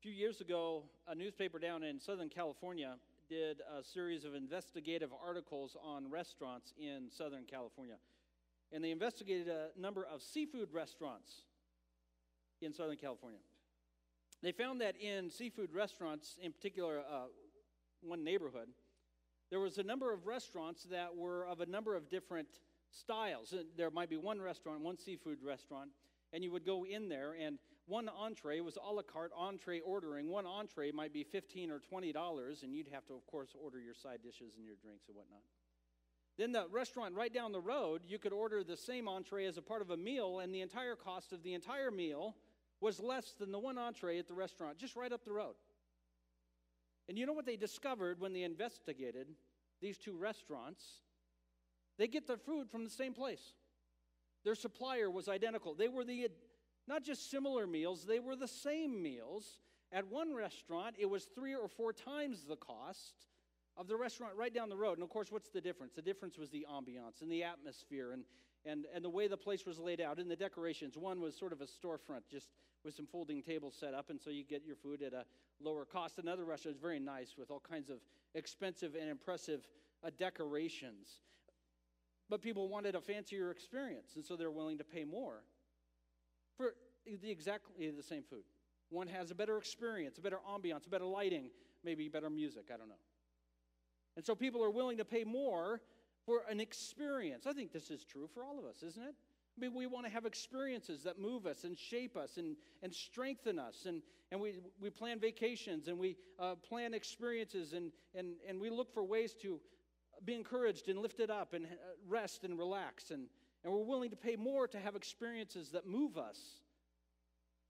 few years ago, a newspaper down in Southern California did a series of investigative articles on restaurants in Southern California. And they investigated a number of seafood restaurants in Southern California. They found that in seafood restaurants, in particular, uh, one neighborhood, there was a number of restaurants that were of a number of different styles. There might be one restaurant, one seafood restaurant, and you would go in there, and one entree was a la carte entree ordering. One entree might be 15 or $20, and you'd have to, of course, order your side dishes and your drinks and whatnot. Then the restaurant right down the road, you could order the same entree as a part of a meal, and the entire cost of the entire meal was less than the one entree at the restaurant, just right up the road. And you know what they discovered when they investigated these two restaurants? They get their food from the same place. Their supplier was identical. They were the not just similar meals, they were the same meals. At one restaurant, it was three or four times the cost of the restaurant right down the road. And of course, what's the difference? The difference was the ambiance and the atmosphere and, and, and the way the place was laid out and the decorations. One was sort of a storefront, just with some folding tables set up, and so you get your food at a lower cost. Another restaurant was very nice with all kinds of expensive and impressive uh, decorations. But people wanted a fancier experience, and so they're willing to pay more for the exactly the same food. One has a better experience, a better ambiance, a better lighting, maybe better music, I don't know. And so people are willing to pay more for an experience. I think this is true for all of us, isn't it? I mean, we want to have experiences that move us and shape us and, and strengthen us. And, and we, we plan vacations and we uh, plan experiences and, and, and we look for ways to be encouraged and lifted up and uh, rest and relax. And, and we're willing to pay more to have experiences that move us,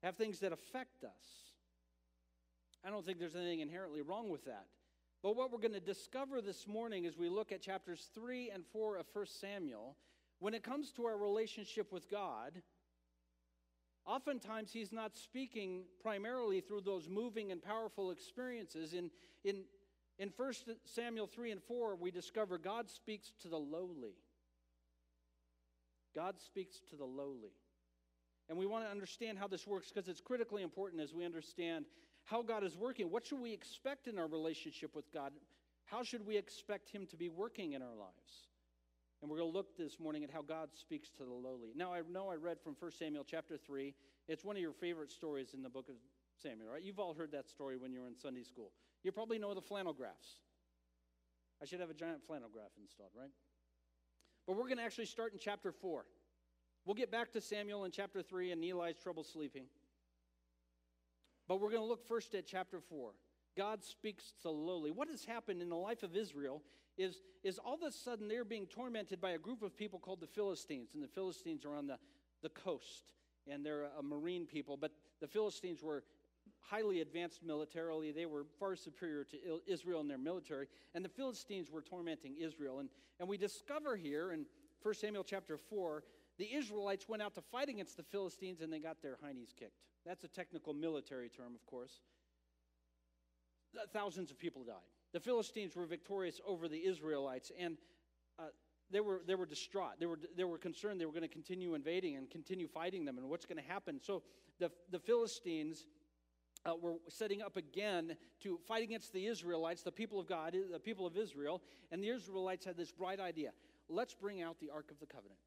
have things that affect us. I don't think there's anything inherently wrong with that. But what we're going to discover this morning as we look at chapters 3 and 4 of 1 Samuel, when it comes to our relationship with God, oftentimes he's not speaking primarily through those moving and powerful experiences. In, in in 1 Samuel 3 and 4, we discover God speaks to the lowly. God speaks to the lowly. And we want to understand how this works because it's critically important as we understand how God is working. What should we expect in our relationship with God? How should we expect Him to be working in our lives? And we're going to look this morning at how God speaks to the lowly. Now, I know I read from 1 Samuel chapter 3. It's one of your favorite stories in the book of Samuel, right? You've all heard that story when you were in Sunday school. You probably know the flannel graphs. I should have a giant flannel graph installed, right? But we're going to actually start in chapter 4. We'll get back to Samuel in chapter 3 and Eli's trouble sleeping. But we're going to look first at chapter 4. God speaks to lowly. What has happened in the life of Israel is, is all of a sudden they're being tormented by a group of people called the Philistines. And the Philistines are on the, the coast, and they're a marine people. But the Philistines were highly advanced militarily. They were far superior to Israel in their military. And the Philistines were tormenting Israel. And, and we discover here in 1 Samuel chapter 4, the Israelites went out to fight against the Philistines and they got their heinies kicked. That's a technical military term, of course. Thousands of people died. The Philistines were victorious over the Israelites, and uh, they, were, they were distraught. They were, they were concerned they were going to continue invading and continue fighting them, and what's going to happen. So the, the Philistines uh, were setting up again to fight against the Israelites, the people of God, the people of Israel. And the Israelites had this bright idea let's bring out the Ark of the Covenant.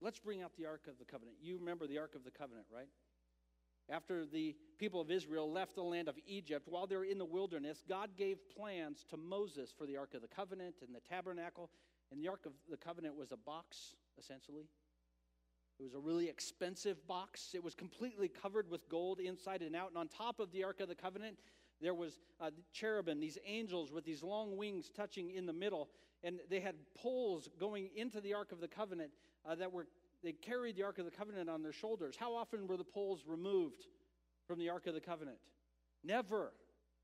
Let's bring out the Ark of the Covenant. You remember the Ark of the Covenant, right? After the people of Israel left the land of Egypt, while they were in the wilderness, God gave plans to Moses for the Ark of the Covenant and the tabernacle. And the Ark of the Covenant was a box, essentially. It was a really expensive box. It was completely covered with gold inside and out. And on top of the Ark of the Covenant, there was uh, cherubim, these angels with these long wings touching in the middle. And they had poles going into the Ark of the Covenant uh, that were, they carried the Ark of the Covenant on their shoulders. How often were the poles removed from the Ark of the Covenant? Never.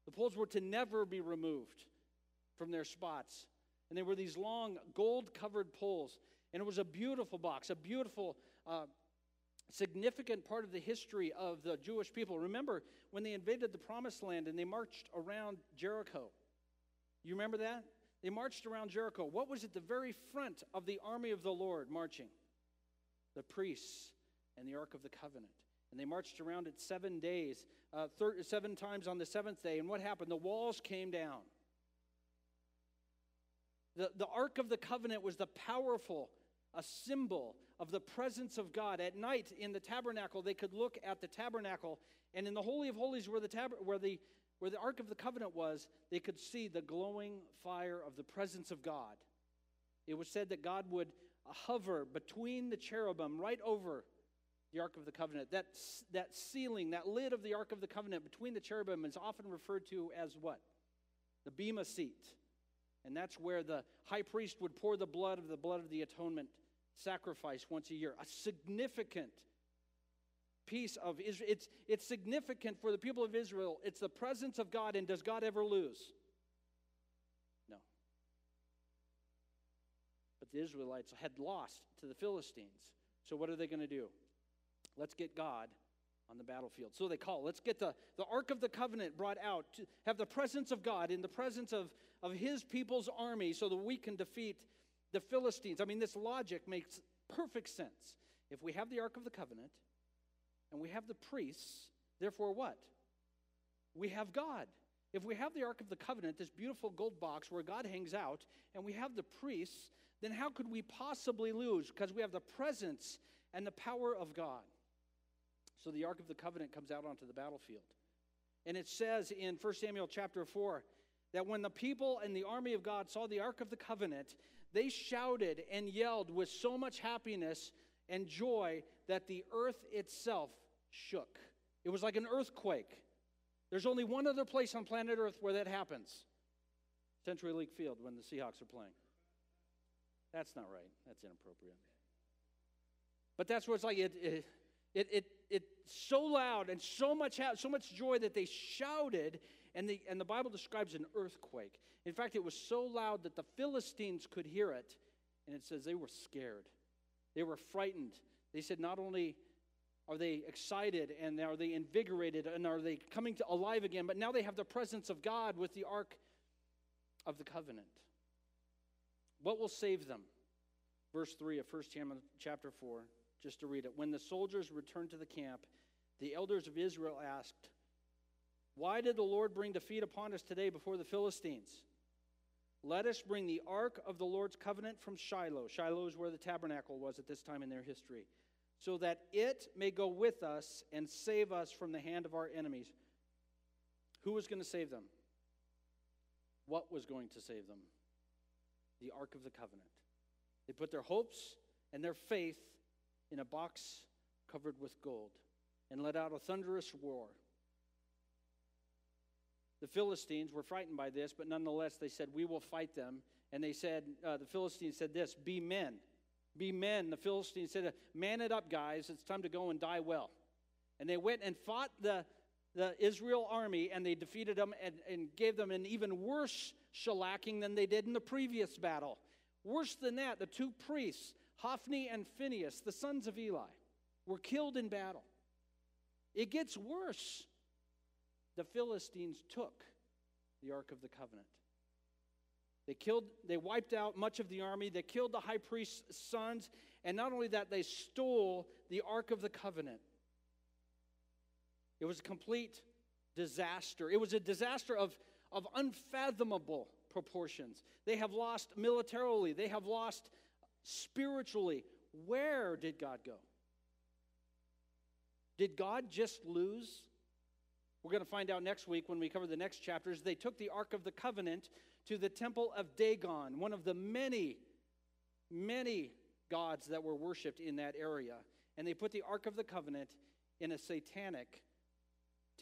The poles were to never be removed from their spots. And they were these long gold covered poles. And it was a beautiful box, a beautiful, uh, significant part of the history of the Jewish people. Remember when they invaded the promised land and they marched around Jericho? You remember that? They marched around Jericho. What was at the very front of the army of the Lord marching? The priests and the Ark of the Covenant. And they marched around it seven days, uh, thir- seven times on the seventh day. And what happened? The walls came down. The, the Ark of the Covenant was the powerful, a symbol of the presence of God. At night in the tabernacle, they could look at the tabernacle, and in the Holy of Holies, where the, tab- where the, where the Ark of the Covenant was, they could see the glowing fire of the presence of God. It was said that God would uh, hover between the cherubim right over the Ark of the Covenant. That, that ceiling, that lid of the Ark of the Covenant between the cherubim is often referred to as what? The Bema seat. And that's where the high priest would pour the blood of the blood of the atonement sacrifice once a year. A significant piece of Israel. It's, it's significant for the people of Israel. It's the presence of God, and does God ever lose? No. But the Israelites had lost to the Philistines. So what are they going to do? Let's get God on the battlefield. So they call, let's get the, the Ark of the Covenant brought out to have the presence of God in the presence of, of his people's army so that we can defeat the Philistines. I mean, this logic makes perfect sense. If we have the Ark of the Covenant and we have the priests, therefore what? We have God. If we have the Ark of the Covenant, this beautiful gold box where God hangs out, and we have the priests, then how could we possibly lose? Because we have the presence and the power of God. So the Ark of the Covenant comes out onto the battlefield. And it says in 1 Samuel chapter 4 that when the people and the army of God saw the Ark of the Covenant, they shouted and yelled with so much happiness and joy that the earth itself shook. It was like an earthquake. There's only one other place on planet Earth where that happens CenturyLink Field when the Seahawks are playing. That's not right. That's inappropriate. But that's what it's like. It, it, it, it, it so loud and so much, so much joy that they shouted, and the, and the Bible describes an earthquake. In fact, it was so loud that the Philistines could hear it, and it says they were scared. They were frightened. They said, not only are they excited and are they invigorated and are they coming to alive again, but now they have the presence of God with the Ark of the Covenant. What will save them? Verse 3 of 1 Samuel chapter 4 just to read it. When the soldiers returned to the camp, the elders of Israel asked, Why did the Lord bring defeat upon us today before the Philistines? Let us bring the ark of the Lord's covenant from Shiloh. Shiloh is where the tabernacle was at this time in their history, so that it may go with us and save us from the hand of our enemies. Who was going to save them? What was going to save them? The ark of the covenant. They put their hopes and their faith in a box covered with gold and let out a thunderous roar. The Philistines were frightened by this, but nonetheless they said, We will fight them. And they said, uh, The Philistines said this Be men. Be men. The Philistines said, Man it up, guys. It's time to go and die well. And they went and fought the, the Israel army, and they defeated them and, and gave them an even worse shellacking than they did in the previous battle. Worse than that, the two priests Hophni and Phinehas, the sons of Eli, were killed in battle. It gets worse. The Philistines took the Ark of the Covenant. They killed, they wiped out much of the army, they killed the high priest's sons, and not only that, they stole the Ark of the Covenant. It was a complete disaster. It was a disaster of, of unfathomable proportions. They have lost militarily, they have lost spiritually, where did God go? Did God just lose? We're going to find out next week when we cover the next chapters. They took the Ark of the Covenant to the temple of Dagon, one of the many, many gods that were worshiped in that area. And they put the Ark of the Covenant in a satanic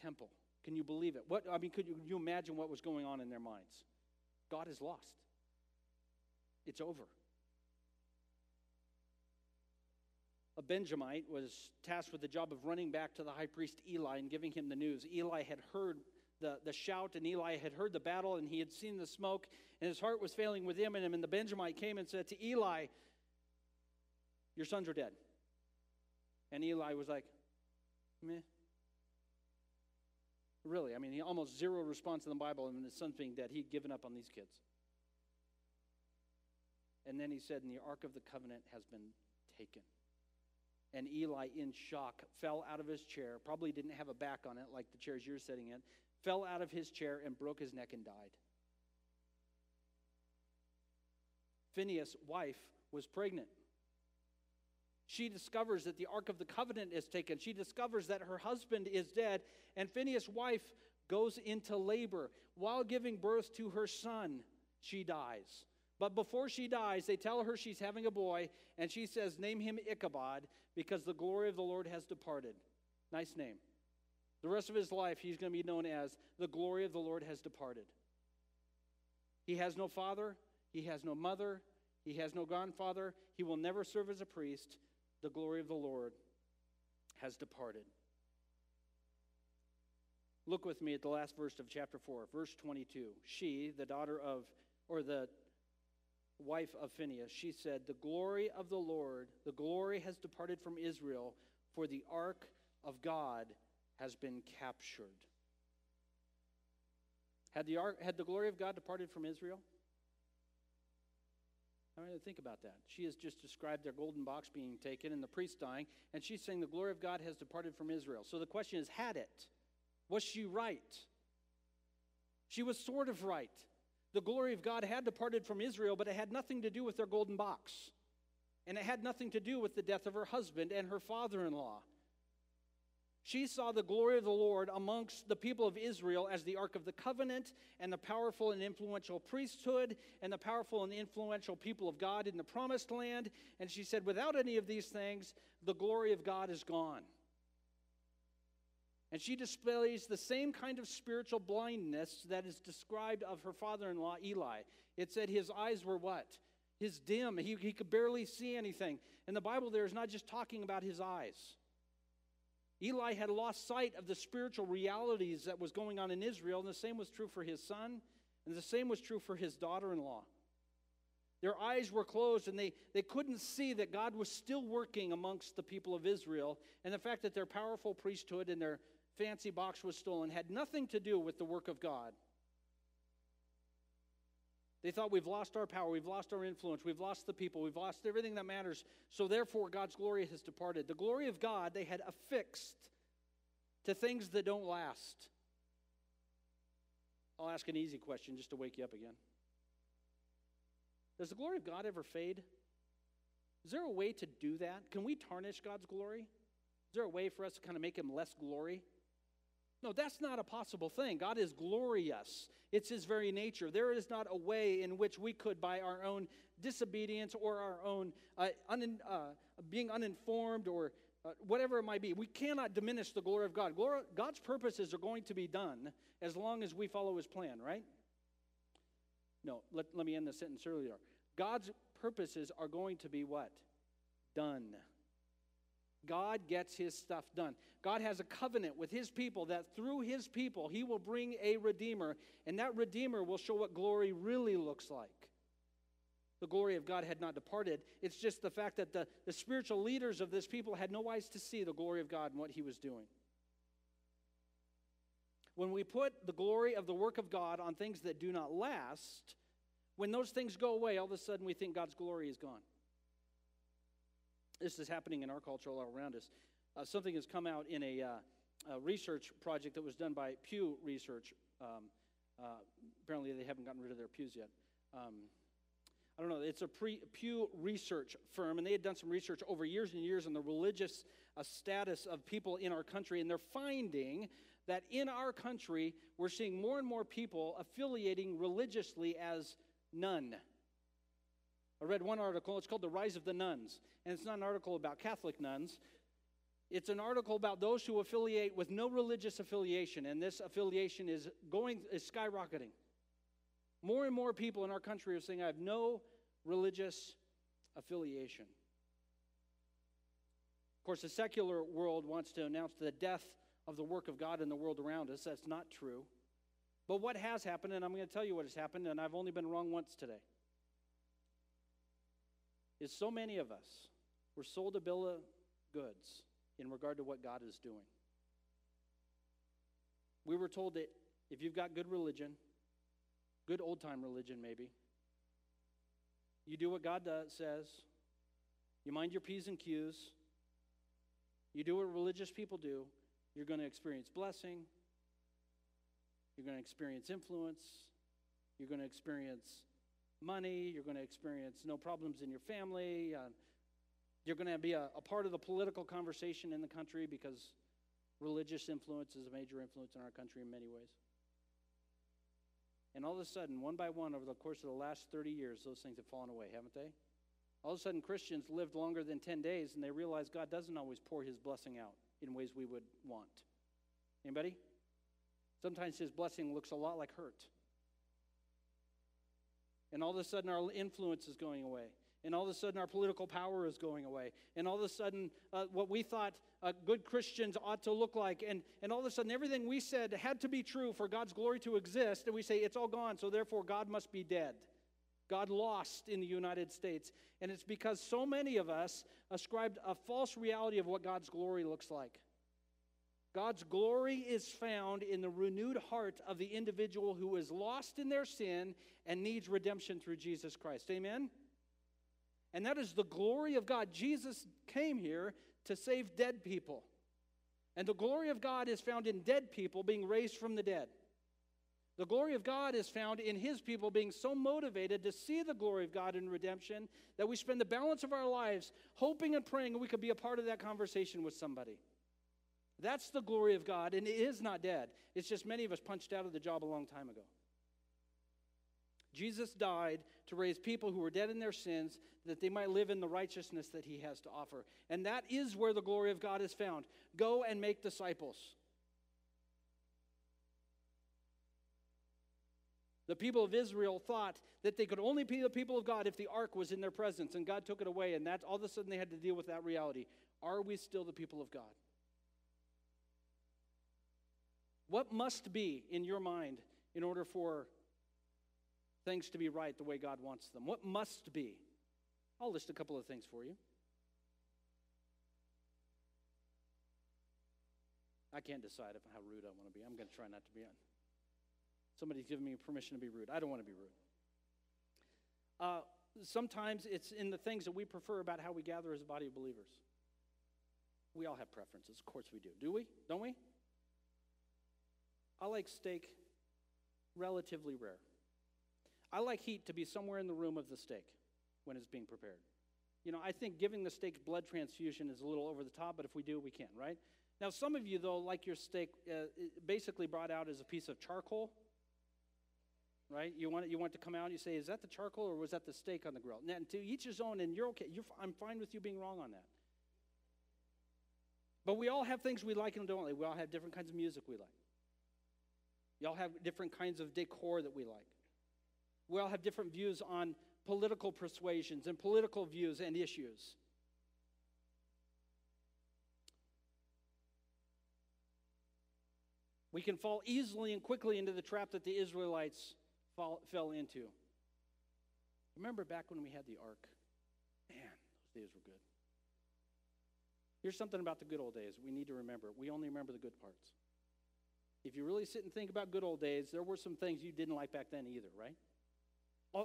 temple. Can you believe it? What I mean, could you, you imagine what was going on in their minds? God is lost. It's over. A Benjamite, was tasked with the job of running back to the high priest Eli and giving him the news. Eli had heard the, the shout, and Eli had heard the battle, and he had seen the smoke, and his heart was failing within him. And the Benjamite came and said to Eli, Your sons are dead. And Eli was like, Meh. Really, I mean, he almost zero response in the Bible, and his son's being dead. He'd given up on these kids. And then he said, And the Ark of the Covenant has been taken. And Eli, in shock, fell out of his chair, probably didn't have a back on it like the chairs you're sitting in, fell out of his chair and broke his neck and died. Phineas' wife was pregnant. She discovers that the Ark of the Covenant is taken. She discovers that her husband is dead, and Phineas' wife goes into labor. While giving birth to her son, she dies. But before she dies, they tell her she's having a boy, and she says, Name him Ichabod, because the glory of the Lord has departed. Nice name. The rest of his life, he's going to be known as the glory of the Lord has departed. He has no father, he has no mother, he has no grandfather, he will never serve as a priest. The glory of the Lord has departed. Look with me at the last verse of chapter 4, verse 22. She, the daughter of, or the wife of Phinehas, she said, The glory of the Lord, the glory has departed from Israel, for the ark of God has been captured. Had the, ark, had the glory of God departed from Israel? I mean, think about that. She has just described their golden box being taken and the priest dying, and she's saying the glory of God has departed from Israel. So the question is had it? Was she right? She was sort of right. The glory of God had departed from Israel, but it had nothing to do with their golden box. And it had nothing to do with the death of her husband and her father in law. She saw the glory of the Lord amongst the people of Israel as the Ark of the Covenant and the powerful and influential priesthood and the powerful and influential people of God in the promised land. And she said, without any of these things, the glory of God is gone. And she displays the same kind of spiritual blindness that is described of her father in law, Eli. It said his eyes were what? His dim. He, he could barely see anything. And the Bible there is not just talking about his eyes. Eli had lost sight of the spiritual realities that was going on in Israel, and the same was true for his son, and the same was true for his daughter in law. Their eyes were closed, and they, they couldn't see that God was still working amongst the people of Israel, and the fact that their powerful priesthood and their fancy box was stolen had nothing to do with the work of God. They thought we've lost our power, we've lost our influence, we've lost the people, we've lost everything that matters, so therefore God's glory has departed. The glory of God they had affixed to things that don't last. I'll ask an easy question just to wake you up again. Does the glory of God ever fade? Is there a way to do that? Can we tarnish God's glory? Is there a way for us to kind of make him less glory? No, that's not a possible thing. God is glorious. It's his very nature. There is not a way in which we could, by our own disobedience or our own uh, un, uh, being uninformed or uh, whatever it might be, we cannot diminish the glory of God. God's purposes are going to be done as long as we follow his plan, right? No, let, let me end the sentence earlier. God's purposes are going to be what? Done. God gets his stuff done. God has a covenant with his people that through his people he will bring a redeemer, and that redeemer will show what glory really looks like. The glory of God had not departed. It's just the fact that the, the spiritual leaders of this people had no eyes to see the glory of God and what he was doing. When we put the glory of the work of God on things that do not last, when those things go away, all of a sudden we think God's glory is gone. This is happening in our culture all around us. Uh, something has come out in a, uh, a, research project that was done by Pew Research. Um, uh, apparently, they haven't gotten rid of their pews yet. Um, I don't know. It's a pre, Pew Research firm, and they had done some research over years and years on the religious uh, status of people in our country, and they're finding that in our country, we're seeing more and more people affiliating religiously as none. I read one article, it's called The Rise of the Nuns. And it's not an article about Catholic nuns, it's an article about those who affiliate with no religious affiliation. And this affiliation is going, is skyrocketing. More and more people in our country are saying, I have no religious affiliation. Of course, the secular world wants to announce the death of the work of God in the world around us. That's not true. But what has happened, and I'm going to tell you what has happened, and I've only been wrong once today is so many of us were sold a bill of goods in regard to what God is doing. We were told that if you've got good religion, good old time religion maybe, you do what God does, says, you mind your P's and Q's, You do what religious people do, you're going to experience blessing, you're going to experience influence, you're going to experience money, you're going to experience no problems in your family. Uh, you're going to be a, a part of the political conversation in the country because religious influence is a major influence in our country in many ways. And all of a sudden, one by one, over the course of the last 30 years, those things have fallen away, haven't they? All of a sudden, Christians lived longer than 10 days and they realized God doesn't always pour his blessing out in ways we would want. Anybody? Sometimes his blessing looks a lot like hurt. And all of a sudden, our influence is going away. And all of a sudden, our political power is going away. And all of a sudden, uh, what we thought uh, good Christians ought to look like, and, and all of a sudden, everything we said had to be true for God's glory to exist, and we say it's all gone, so therefore God must be dead. God lost in the United States. And it's because so many of us ascribed a false reality of what God's glory looks like. God's glory is found in the renewed heart of the individual who is lost in their sin and needs redemption through Jesus Christ. Amen? And that is the glory of God. Jesus came here to save dead people. And the glory of God is found in dead people being raised from the dead. The glory of God is found in His people being so motivated to see the glory of God in redemption that we spend the balance of our lives hoping and praying we could be a part of that conversation with somebody. That's the glory of God, and it is not dead. It's just many of us punched out of the job a long time ago. Jesus died to raise people who were dead in their sins that they might live in the righteousness that he has to offer. And that is where the glory of God is found. Go and make disciples. The people of Israel thought that they could only be the people of God if the ark was in their presence, and God took it away, and that all of a sudden they had to deal with that reality. Are we still the people of God? What must be in your mind in order for things to be right the way God wants them? What must be? I'll list a couple of things for you. I can't decide if how rude I want to be. I'm going to try not to be on. Somebody's giving me permission to be rude. I don't want to be rude. Uh, sometimes it's in the things that we prefer about how we gather as a body of believers. We all have preferences. Of course we do. Do we? Don't we? I like steak relatively rare. I like heat to be somewhere in the room of the steak when it's being prepared. You know, I think giving the steak blood transfusion is a little over the top, but if we do, we can, right? Now, some of you, though, like your steak uh, basically brought out as a piece of charcoal right? You want it, you want it to come out. You say, is that the charcoal or was that the steak on the grill? Now, to each his own, and you're okay. You're, I'm fine with you being wrong on that. But we all have things we like and don't like. We all have different kinds of music we like. We all have different kinds of decor that we like. We all have different views on political persuasions and political views and issues. We can fall easily and quickly into the trap that the Israelites fall, fell into. Remember back when we had the ark? Man, those days were good. Here's something about the good old days we need to remember. We only remember the good parts. If you really sit and think about good old days, there were some things you didn't like back then either, right?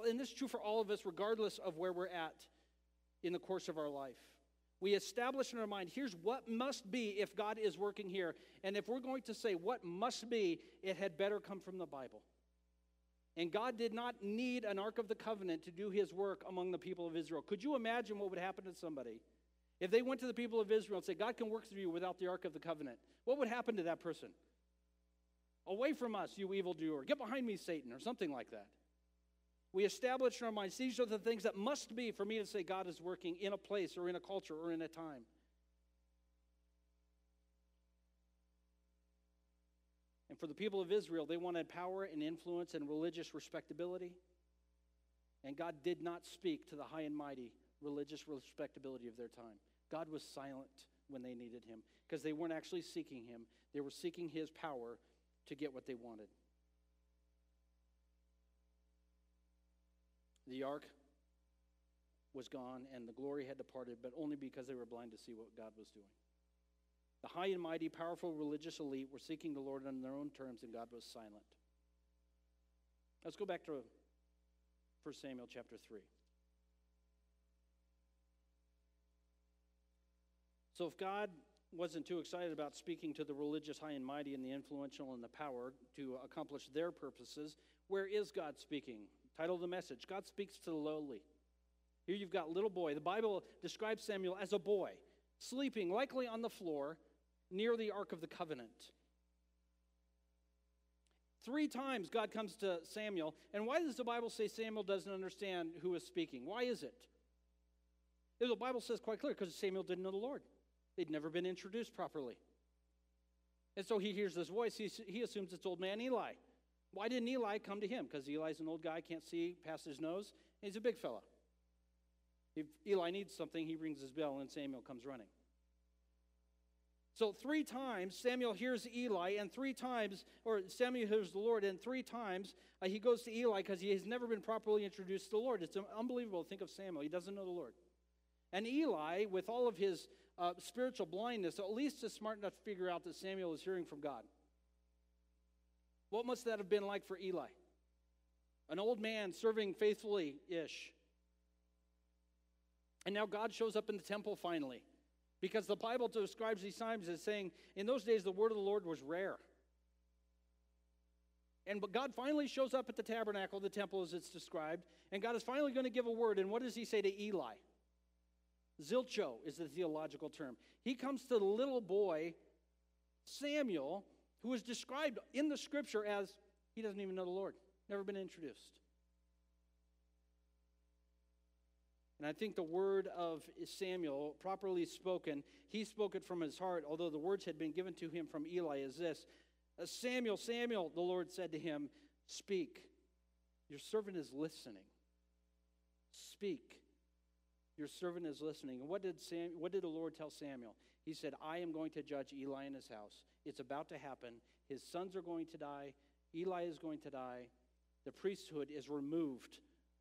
And this is true for all of us, regardless of where we're at in the course of our life. We establish in our mind here's what must be if God is working here. And if we're going to say what must be, it had better come from the Bible. And God did not need an Ark of the Covenant to do his work among the people of Israel. Could you imagine what would happen to somebody if they went to the people of Israel and said, God can work through you without the Ark of the Covenant? What would happen to that person? Away from us, you evildoer. Get behind me, Satan, or something like that. We establish in our minds these are the things that must be for me to say God is working in a place or in a culture or in a time. And for the people of Israel, they wanted power and influence and religious respectability. And God did not speak to the high and mighty religious respectability of their time. God was silent when they needed him because they weren't actually seeking him, they were seeking his power to get what they wanted. The ark was gone and the glory had departed, but only because they were blind to see what God was doing. The high and mighty, powerful religious elite were seeking the Lord on their own terms, and God was silent. Let's go back to 1 Samuel chapter 3. So, if God wasn't too excited about speaking to the religious high and mighty and the influential and the power to accomplish their purposes. Where is God speaking? Title of the message God speaks to the lowly. Here you've got little boy. The Bible describes Samuel as a boy, sleeping likely on the floor near the Ark of the Covenant. Three times God comes to Samuel. And why does the Bible say Samuel doesn't understand who is speaking? Why is it? The Bible says quite clear because Samuel didn't know the Lord. They'd never been introduced properly. And so he hears this voice. He, he assumes it's old man Eli. Why didn't Eli come to him? Because Eli's an old guy, can't see past his nose, and he's a big fella. If Eli needs something, he rings his bell, and Samuel comes running. So, three times Samuel hears Eli, and three times, or Samuel hears the Lord, and three times uh, he goes to Eli because he has never been properly introduced to the Lord. It's unbelievable think of Samuel. He doesn't know the Lord. And Eli, with all of his uh, spiritual blindness, so at least is smart enough to figure out that Samuel is hearing from God. What must that have been like for Eli? An old man serving faithfully ish. And now God shows up in the temple finally. Because the Bible describes these times as saying, in those days, the word of the Lord was rare. And but God finally shows up at the tabernacle, the temple as it's described, and God is finally going to give a word. And what does he say to Eli? Zilcho is the theological term. He comes to the little boy, Samuel, who is described in the scripture as he doesn't even know the Lord, never been introduced. And I think the word of Samuel, properly spoken, he spoke it from his heart, although the words had been given to him from Eli, is this uh, Samuel, Samuel, the Lord said to him, Speak. Your servant is listening. Speak. Your servant is listening. And what did, Sam, what did the Lord tell Samuel? He said, I am going to judge Eli in his house. It's about to happen. His sons are going to die. Eli is going to die. The priesthood is removed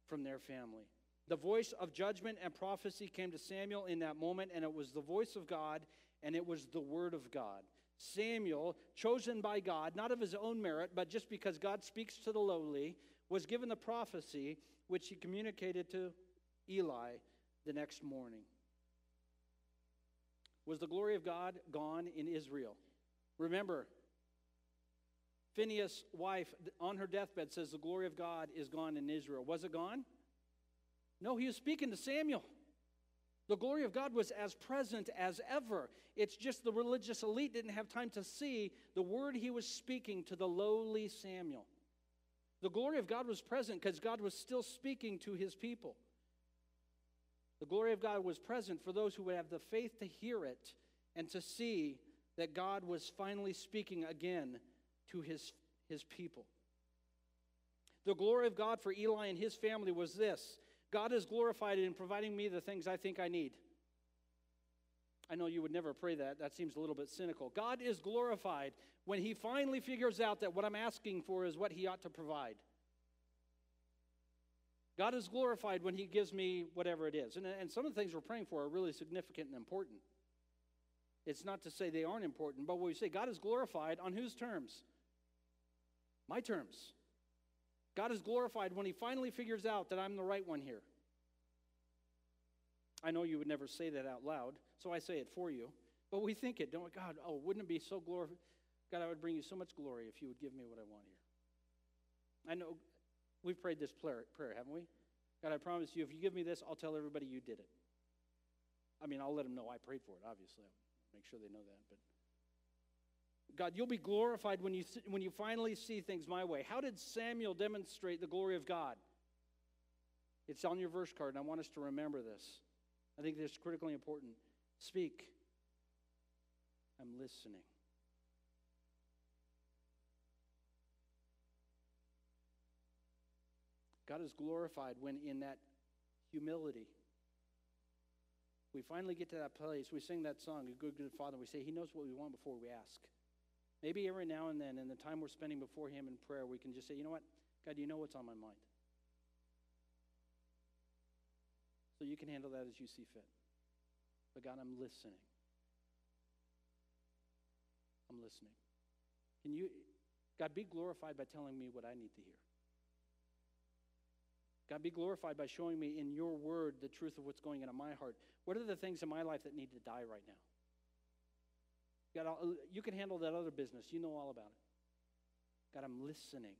from their family. The voice of judgment and prophecy came to Samuel in that moment, and it was the voice of God, and it was the word of God. Samuel, chosen by God, not of his own merit, but just because God speaks to the lowly, was given the prophecy which he communicated to Eli the next morning. Was the glory of God gone in Israel? Remember, Phineas' wife on her deathbed says the glory of God is gone in Israel. Was it gone? No, he was speaking to Samuel. The glory of God was as present as ever. It's just the religious elite didn't have time to see the word he was speaking to the lowly Samuel. The glory of God was present because God was still speaking to his people. The glory of God was present for those who would have the faith to hear it and to see that God was finally speaking again to his, his people. The glory of God for Eli and his family was this God is glorified in providing me the things I think I need. I know you would never pray that. That seems a little bit cynical. God is glorified when he finally figures out that what I'm asking for is what he ought to provide. God is glorified when he gives me whatever it is. And, and some of the things we're praying for are really significant and important. It's not to say they aren't important, but when we say God is glorified on whose terms? My terms. God is glorified when he finally figures out that I'm the right one here. I know you would never say that out loud, so I say it for you. But we think it, don't we? God, oh, wouldn't it be so glorified? God, I would bring you so much glory if you would give me what I want here. I know we've prayed this prayer, prayer, haven't we? God, I promise you, if you give me this, I'll tell everybody you did it. I mean, I'll let them know I prayed for it, obviously. I'll make sure they know that. But God, you'll be glorified when you, when you finally see things my way. How did Samuel demonstrate the glory of God? It's on your verse card, and I want us to remember this. I think this is critically important. Speak. I'm listening. God is glorified when, in that humility, we finally get to that place. We sing that song, A Good, Good Father. We say, He knows what we want before we ask. Maybe every now and then, in the time we're spending before Him in prayer, we can just say, you know what? God, you know what's on my mind. So you can handle that as you see fit. But God, I'm listening. I'm listening. Can you, God, be glorified by telling me what I need to hear. God, be glorified by showing me in your word the truth of what's going on in my heart. What are the things in my life that need to die right now? Got all, you can handle that other business. You know all about it. God, I'm listening.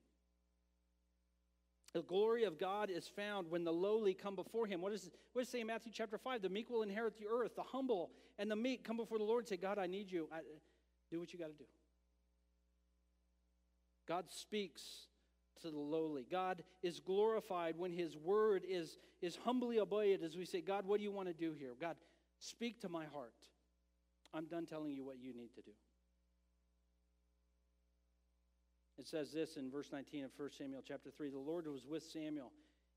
The glory of God is found when the lowly come before him. What, is, what does it say in Matthew chapter 5? The meek will inherit the earth. The humble and the meek come before the Lord and say, God, I need you. I, do what you got to do. God speaks to the lowly. God is glorified when his word is, is humbly obeyed as we say, God, what do you want to do here? God, speak to my heart. I'm done telling you what you need to do. It says this in verse 19 of 1 Samuel chapter 3 The Lord was with Samuel.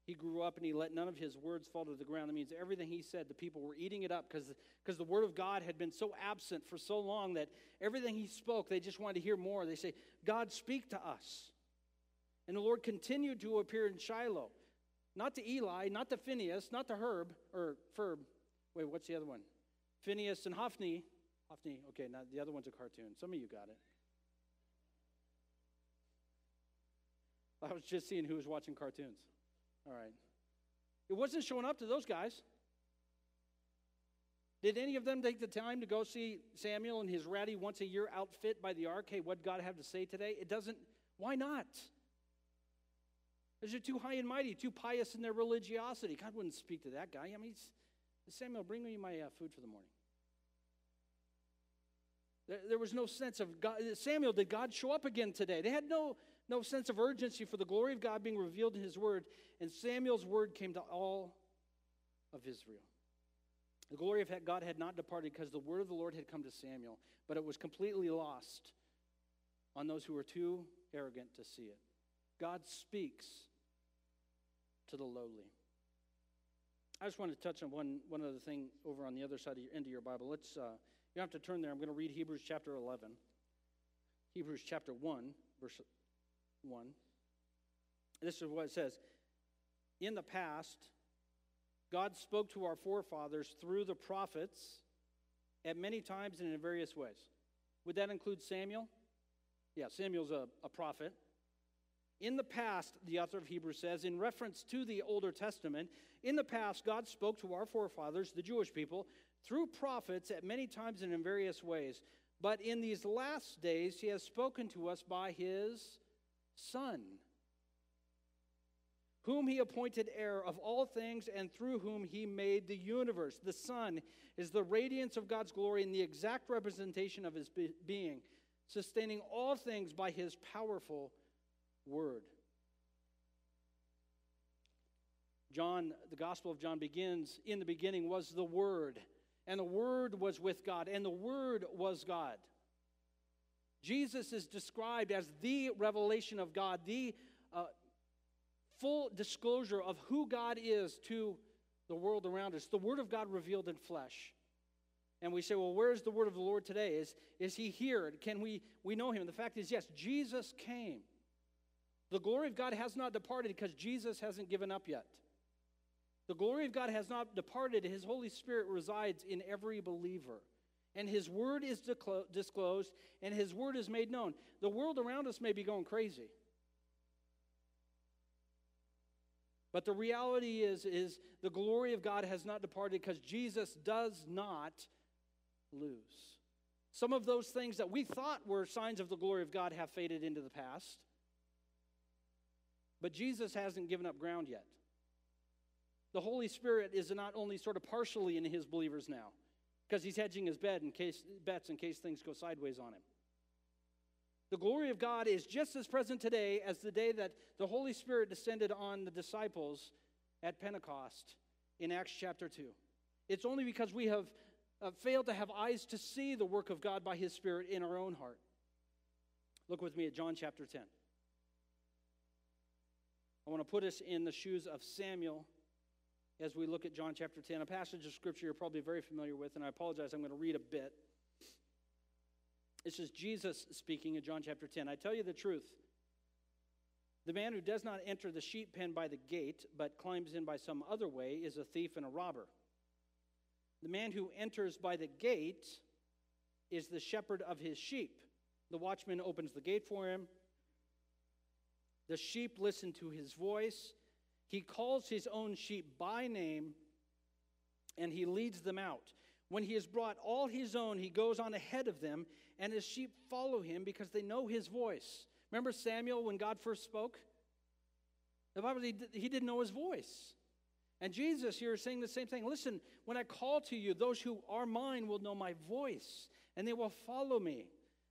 He grew up and he let none of his words fall to the ground. That means everything he said, the people were eating it up because the word of God had been so absent for so long that everything he spoke, they just wanted to hear more. They say, God, speak to us. And the Lord continued to appear in Shiloh. Not to Eli, not to Phineas, not to Herb, or Ferb. Wait, what's the other one? Phineas and Hophni. Hophni, okay, now the other one's a cartoon. Some of you got it. I was just seeing who was watching cartoons. All right. It wasn't showing up to those guys. Did any of them take the time to go see Samuel in his ratty once a year outfit by the ark? Hey, what God have to say today? It doesn't. Why not? Because they're too high and mighty, too pious in their religiosity. God wouldn't speak to that guy. I mean, Samuel, bring me my uh, food for the morning. There, there was no sense of God. Samuel, did God show up again today? They had no no sense of urgency for the glory of God being revealed in his word. And Samuel's word came to all of Israel. The glory of God had not departed because the word of the Lord had come to Samuel, but it was completely lost on those who were too arrogant to see it. God speaks to the lowly. I just want to touch on one, one other thing over on the other side of your, end of your Bible. Let's, uh, you have to turn there. I'm going to read Hebrews chapter 11. Hebrews chapter 1, verse 1. This is what it says In the past, God spoke to our forefathers through the prophets at many times and in various ways. Would that include Samuel? Yeah, Samuel's a, a prophet. In the past, the author of Hebrews says, in reference to the Older Testament, in the past, God spoke to our forefathers, the Jewish people, through prophets at many times and in various ways. But in these last days, He has spoken to us by His Son, whom he appointed heir of all things and through whom he made the universe. The Son is the radiance of God's glory and the exact representation of his being, sustaining all things by his powerful word. John, the Gospel of John begins In the beginning was the Word, and the Word was with God, and the Word was God. Jesus is described as the revelation of God, the uh, full disclosure of who God is to the world around us, the Word of God revealed in flesh. And we say, well, where's the word of the Lord today? Is, is he here? Can we, we know him? The fact is, yes, Jesus came. The glory of God has not departed because Jesus hasn't given up yet. The glory of God has not departed. His Holy Spirit resides in every believer and his word is disclosed, and his word is made known. The world around us may be going crazy. But the reality is, is the glory of God has not departed because Jesus does not lose. Some of those things that we thought were signs of the glory of God have faded into the past. But Jesus hasn't given up ground yet. The Holy Spirit is not only sort of partially in his believers now, because he's hedging his bed in case, bets in case things go sideways on him. The glory of God is just as present today as the day that the Holy Spirit descended on the disciples at Pentecost in Acts chapter 2. It's only because we have uh, failed to have eyes to see the work of God by His Spirit in our own heart. Look with me at John chapter 10. I want to put us in the shoes of Samuel as we look at John chapter 10, a passage of scripture you're probably very familiar with, and I apologize, I'm going to read a bit. This is Jesus speaking in John chapter 10. I tell you the truth. The man who does not enter the sheep pen by the gate, but climbs in by some other way, is a thief and a robber. The man who enters by the gate is the shepherd of his sheep. The watchman opens the gate for him. The sheep listen to his voice. He calls his own sheep by name and he leads them out. When he has brought all his own, he goes on ahead of them, and his sheep follow him because they know his voice. Remember Samuel when God first spoke? The Bible, he, didn't know his voice. And Jesus here is saying the same thing. Listen, when I call to you, those who are mine will know my voice, and they will follow me.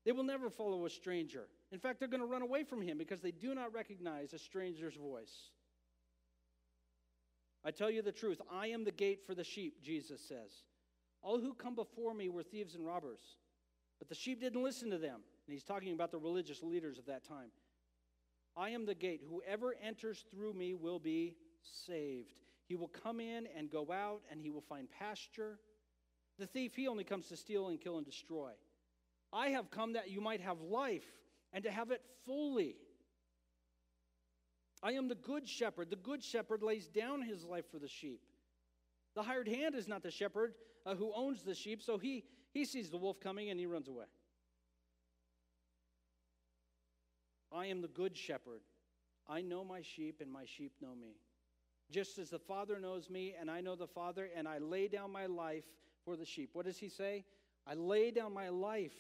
They will never follow a stranger. In fact, they're going to run away from him because they do not recognize a stranger's voice. I tell you the truth, I am the gate for the sheep, Jesus says. All who come before me were thieves and robbers, but the sheep didn't listen to them. And he's talking about the religious leaders of that time. I am the gate. Whoever enters through me will be saved. He will come in and go out, and he will find pasture. The thief, he only comes to steal and kill and destroy. I have come that you might have life and to have it fully. I am the good shepherd. The good shepherd lays down his life for the sheep. The hired hand is not the shepherd uh, who owns the sheep, so he, he sees the wolf coming and he runs away. I am the good shepherd. I know my sheep, and my sheep know me. Just as the Father knows me, and I know the Father, and I lay down my life for the sheep. What does he say? I lay down my life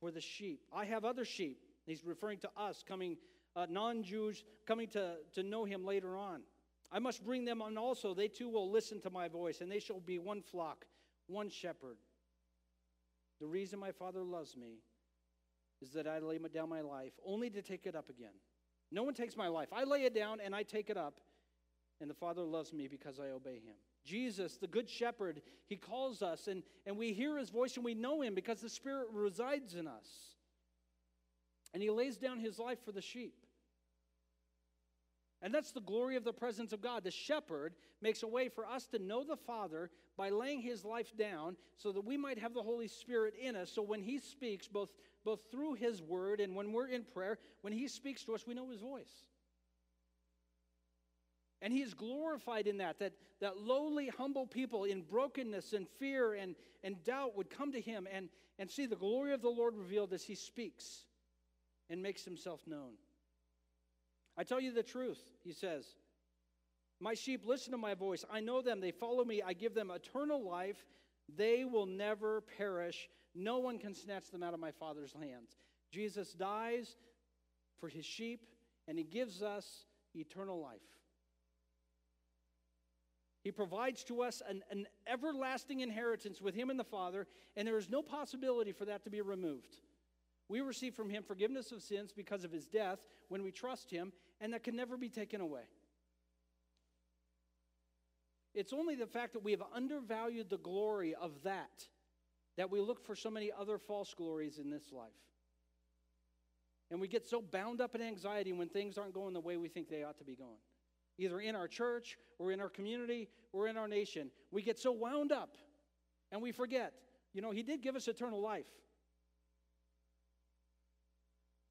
for the sheep. I have other sheep. He's referring to us coming, uh, non Jews, coming to, to know him later on. I must bring them on also. They too will listen to my voice, and they shall be one flock, one shepherd. The reason my Father loves me is that I lay down my life only to take it up again. No one takes my life. I lay it down and I take it up, and the Father loves me because I obey him. Jesus, the Good Shepherd, he calls us, and, and we hear his voice and we know him because the Spirit resides in us. And he lays down his life for the sheep. And that's the glory of the presence of God. The shepherd makes a way for us to know the Father by laying his life down so that we might have the Holy Spirit in us. So when he speaks, both, both through his word and when we're in prayer, when he speaks to us, we know his voice. And he is glorified in that, that, that lowly, humble people in brokenness and fear and, and doubt would come to him and, and see the glory of the Lord revealed as he speaks and makes himself known. I tell you the truth, he says. My sheep listen to my voice. I know them. They follow me. I give them eternal life. They will never perish. No one can snatch them out of my Father's hands. Jesus dies for his sheep, and he gives us eternal life. He provides to us an, an everlasting inheritance with him and the Father, and there is no possibility for that to be removed. We receive from him forgiveness of sins because of his death when we trust him, and that can never be taken away. It's only the fact that we have undervalued the glory of that that we look for so many other false glories in this life. And we get so bound up in anxiety when things aren't going the way we think they ought to be going. Either in our church or in our community or in our nation. We get so wound up and we forget. You know, He did give us eternal life.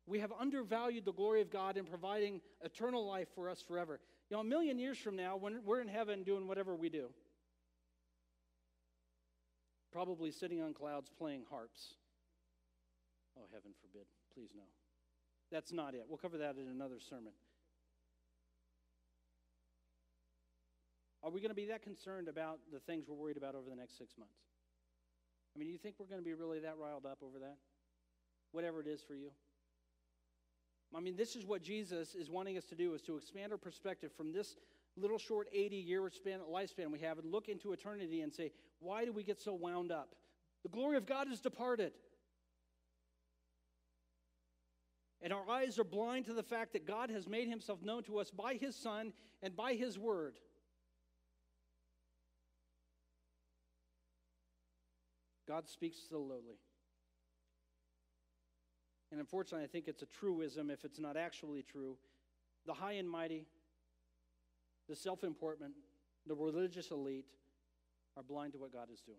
We have undervalued the glory of God in providing eternal life for us forever. You know, a million years from now, when we're in heaven doing whatever we do, probably sitting on clouds playing harps. Oh, heaven forbid. Please no. That's not it. We'll cover that in another sermon. Are we going to be that concerned about the things we're worried about over the next six months? I mean, do you think we're going to be really that riled up over that? Whatever it is for you? I mean, this is what Jesus is wanting us to do, is to expand our perspective from this little short 80 year span, lifespan we have and look into eternity and say, why do we get so wound up? The glory of God has departed. And our eyes are blind to the fact that God has made himself known to us by his Son and by his word. God speaks to the lowly. And unfortunately, I think it's a truism if it's not actually true. The high and mighty, the self important, the religious elite are blind to what God is doing.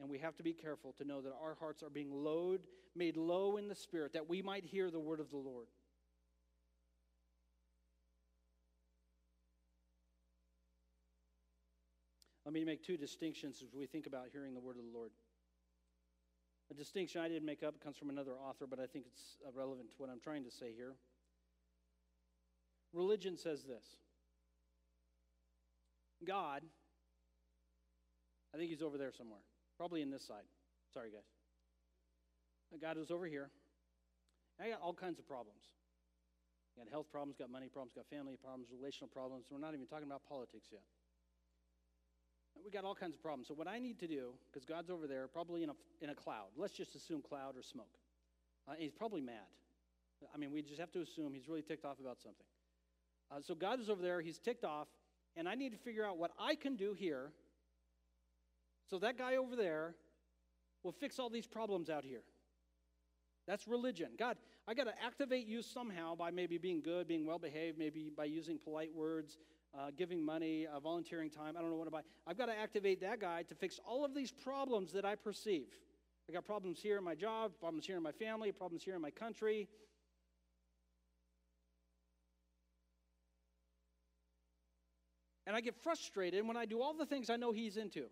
And we have to be careful to know that our hearts are being low, made low in the spirit, that we might hear the word of the Lord. Let me make two distinctions as we think about hearing the word of the Lord. A distinction I didn't make up comes from another author, but I think it's uh, relevant to what I'm trying to say here. Religion says this God, I think he's over there somewhere, probably in this side. Sorry, guys. God is over here. I got all kinds of problems. Got health problems, got money problems, got family problems, relational problems. We're not even talking about politics yet. We got all kinds of problems. So what I need to do, because God's over there, probably in a, in a cloud. Let's just assume cloud or smoke. Uh, he's probably mad. I mean, we just have to assume he's really ticked off about something. Uh, so God is over there. He's ticked off, and I need to figure out what I can do here, so that guy over there will fix all these problems out here. That's religion. God, I got to activate you somehow by maybe being good, being well behaved, maybe by using polite words, uh, giving money, uh, volunteering time. I don't know what to buy. I've got to activate that guy to fix all of these problems that I perceive. I got problems here in my job, problems here in my family, problems here in my country. And I get frustrated when I do all the things I know he's into.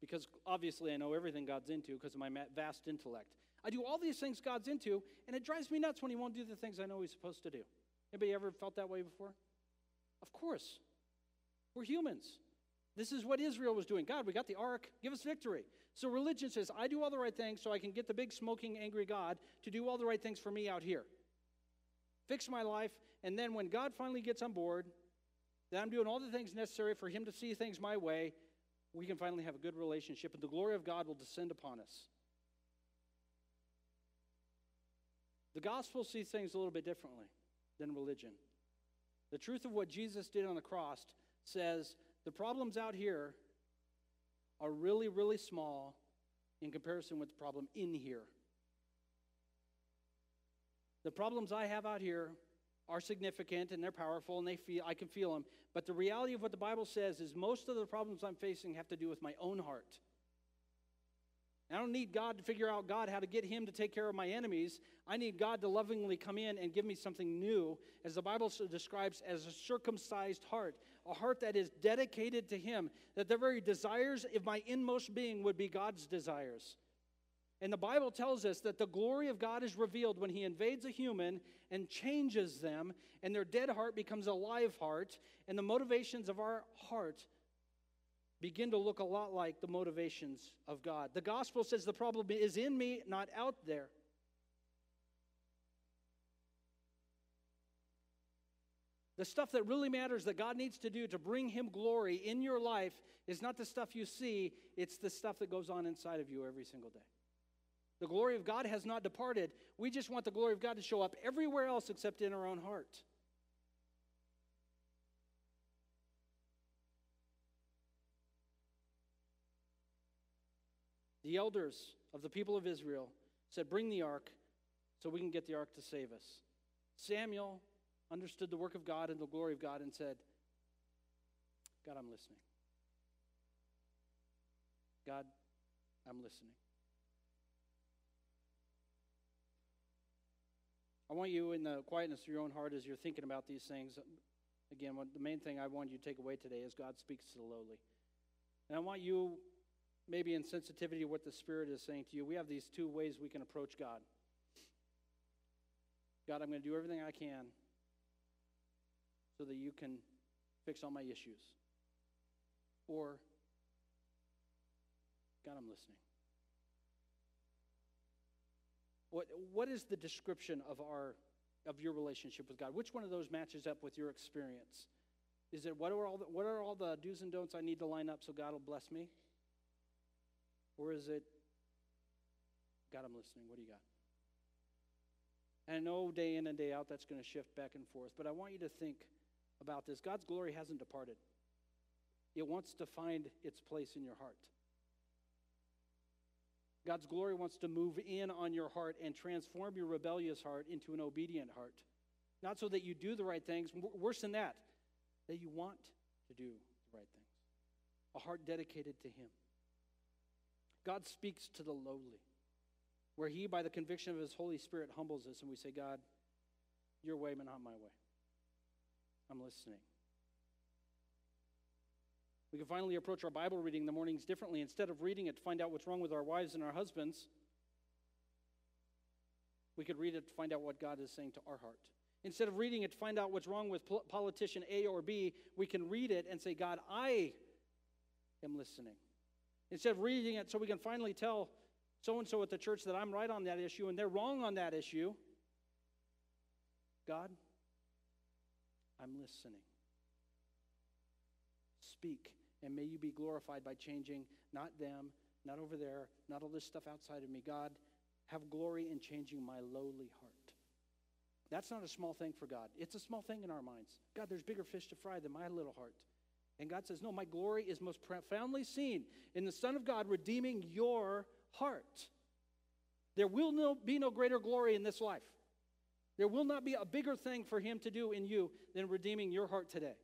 Because obviously I know everything God's into because of my vast intellect. I do all these things God's into, and it drives me nuts when He won't do the things I know He's supposed to do. Anybody ever felt that way before? Of course. We're humans. This is what Israel was doing. God, we got the ark, give us victory. So religion says, I do all the right things so I can get the big, smoking, angry God to do all the right things for me out here. Fix my life, and then when God finally gets on board, that I'm doing all the things necessary for Him to see things my way, we can finally have a good relationship, and the glory of God will descend upon us. The gospel sees things a little bit differently than religion. The truth of what Jesus did on the cross says the problems out here are really, really small in comparison with the problem in here. The problems I have out here are significant and they're powerful and they feel I can feel them. But the reality of what the Bible says is most of the problems I'm facing have to do with my own heart. I don't need God to figure out God how to get him to take care of my enemies. I need God to lovingly come in and give me something new, as the Bible describes as a circumcised heart, a heart that is dedicated to him, that the very desires of my inmost being would be God's desires. And the Bible tells us that the glory of God is revealed when he invades a human and changes them, and their dead heart becomes a live heart, and the motivations of our heart begin to look a lot like the motivations of God. The gospel says the problem is in me, not out there. The stuff that really matters that God needs to do to bring Him glory in your life is not the stuff you see, it's the stuff that goes on inside of you every single day. The glory of God has not departed. We just want the glory of God to show up everywhere else except in our own heart. The elders of the people of Israel said, Bring the ark so we can get the ark to save us. Samuel understood the work of God and the glory of God and said, God, I'm listening. God, I'm listening. I want you in the quietness of your own heart as you're thinking about these things. Again, what, the main thing I want you to take away today is God speaks to the lowly. And I want you maybe in sensitivity to what the Spirit is saying to you, we have these two ways we can approach God. God, I'm going to do everything I can so that you can fix all my issues. Or, God, I'm listening. What, what is the description of, our, of your relationship with God? Which one of those matches up with your experience? Is it what are all the, what are all the do's and don'ts I need to line up so God will bless me? Or is it, God, I'm listening. What do you got? And I know day in and day out that's going to shift back and forth, but I want you to think about this. God's glory hasn't departed, it wants to find its place in your heart. God's glory wants to move in on your heart and transform your rebellious heart into an obedient heart. Not so that you do the right things, worse than that, that you want to do the right things. A heart dedicated to Him. God speaks to the lowly, where He, by the conviction of His Holy Spirit, humbles us, and we say, God, your way, but not my way. I'm listening. We can finally approach our Bible reading in the mornings differently. Instead of reading it to find out what's wrong with our wives and our husbands, we could read it to find out what God is saying to our heart. Instead of reading it to find out what's wrong with politician A or B, we can read it and say, God, I am listening. Instead of reading it so we can finally tell so and so at the church that I'm right on that issue and they're wrong on that issue. God, I'm listening. Speak, and may you be glorified by changing not them, not over there, not all this stuff outside of me. God, have glory in changing my lowly heart. That's not a small thing for God. It's a small thing in our minds. God, there's bigger fish to fry than my little heart. And God says, No, my glory is most profoundly seen in the Son of God redeeming your heart. There will no, be no greater glory in this life. There will not be a bigger thing for Him to do in you than redeeming your heart today.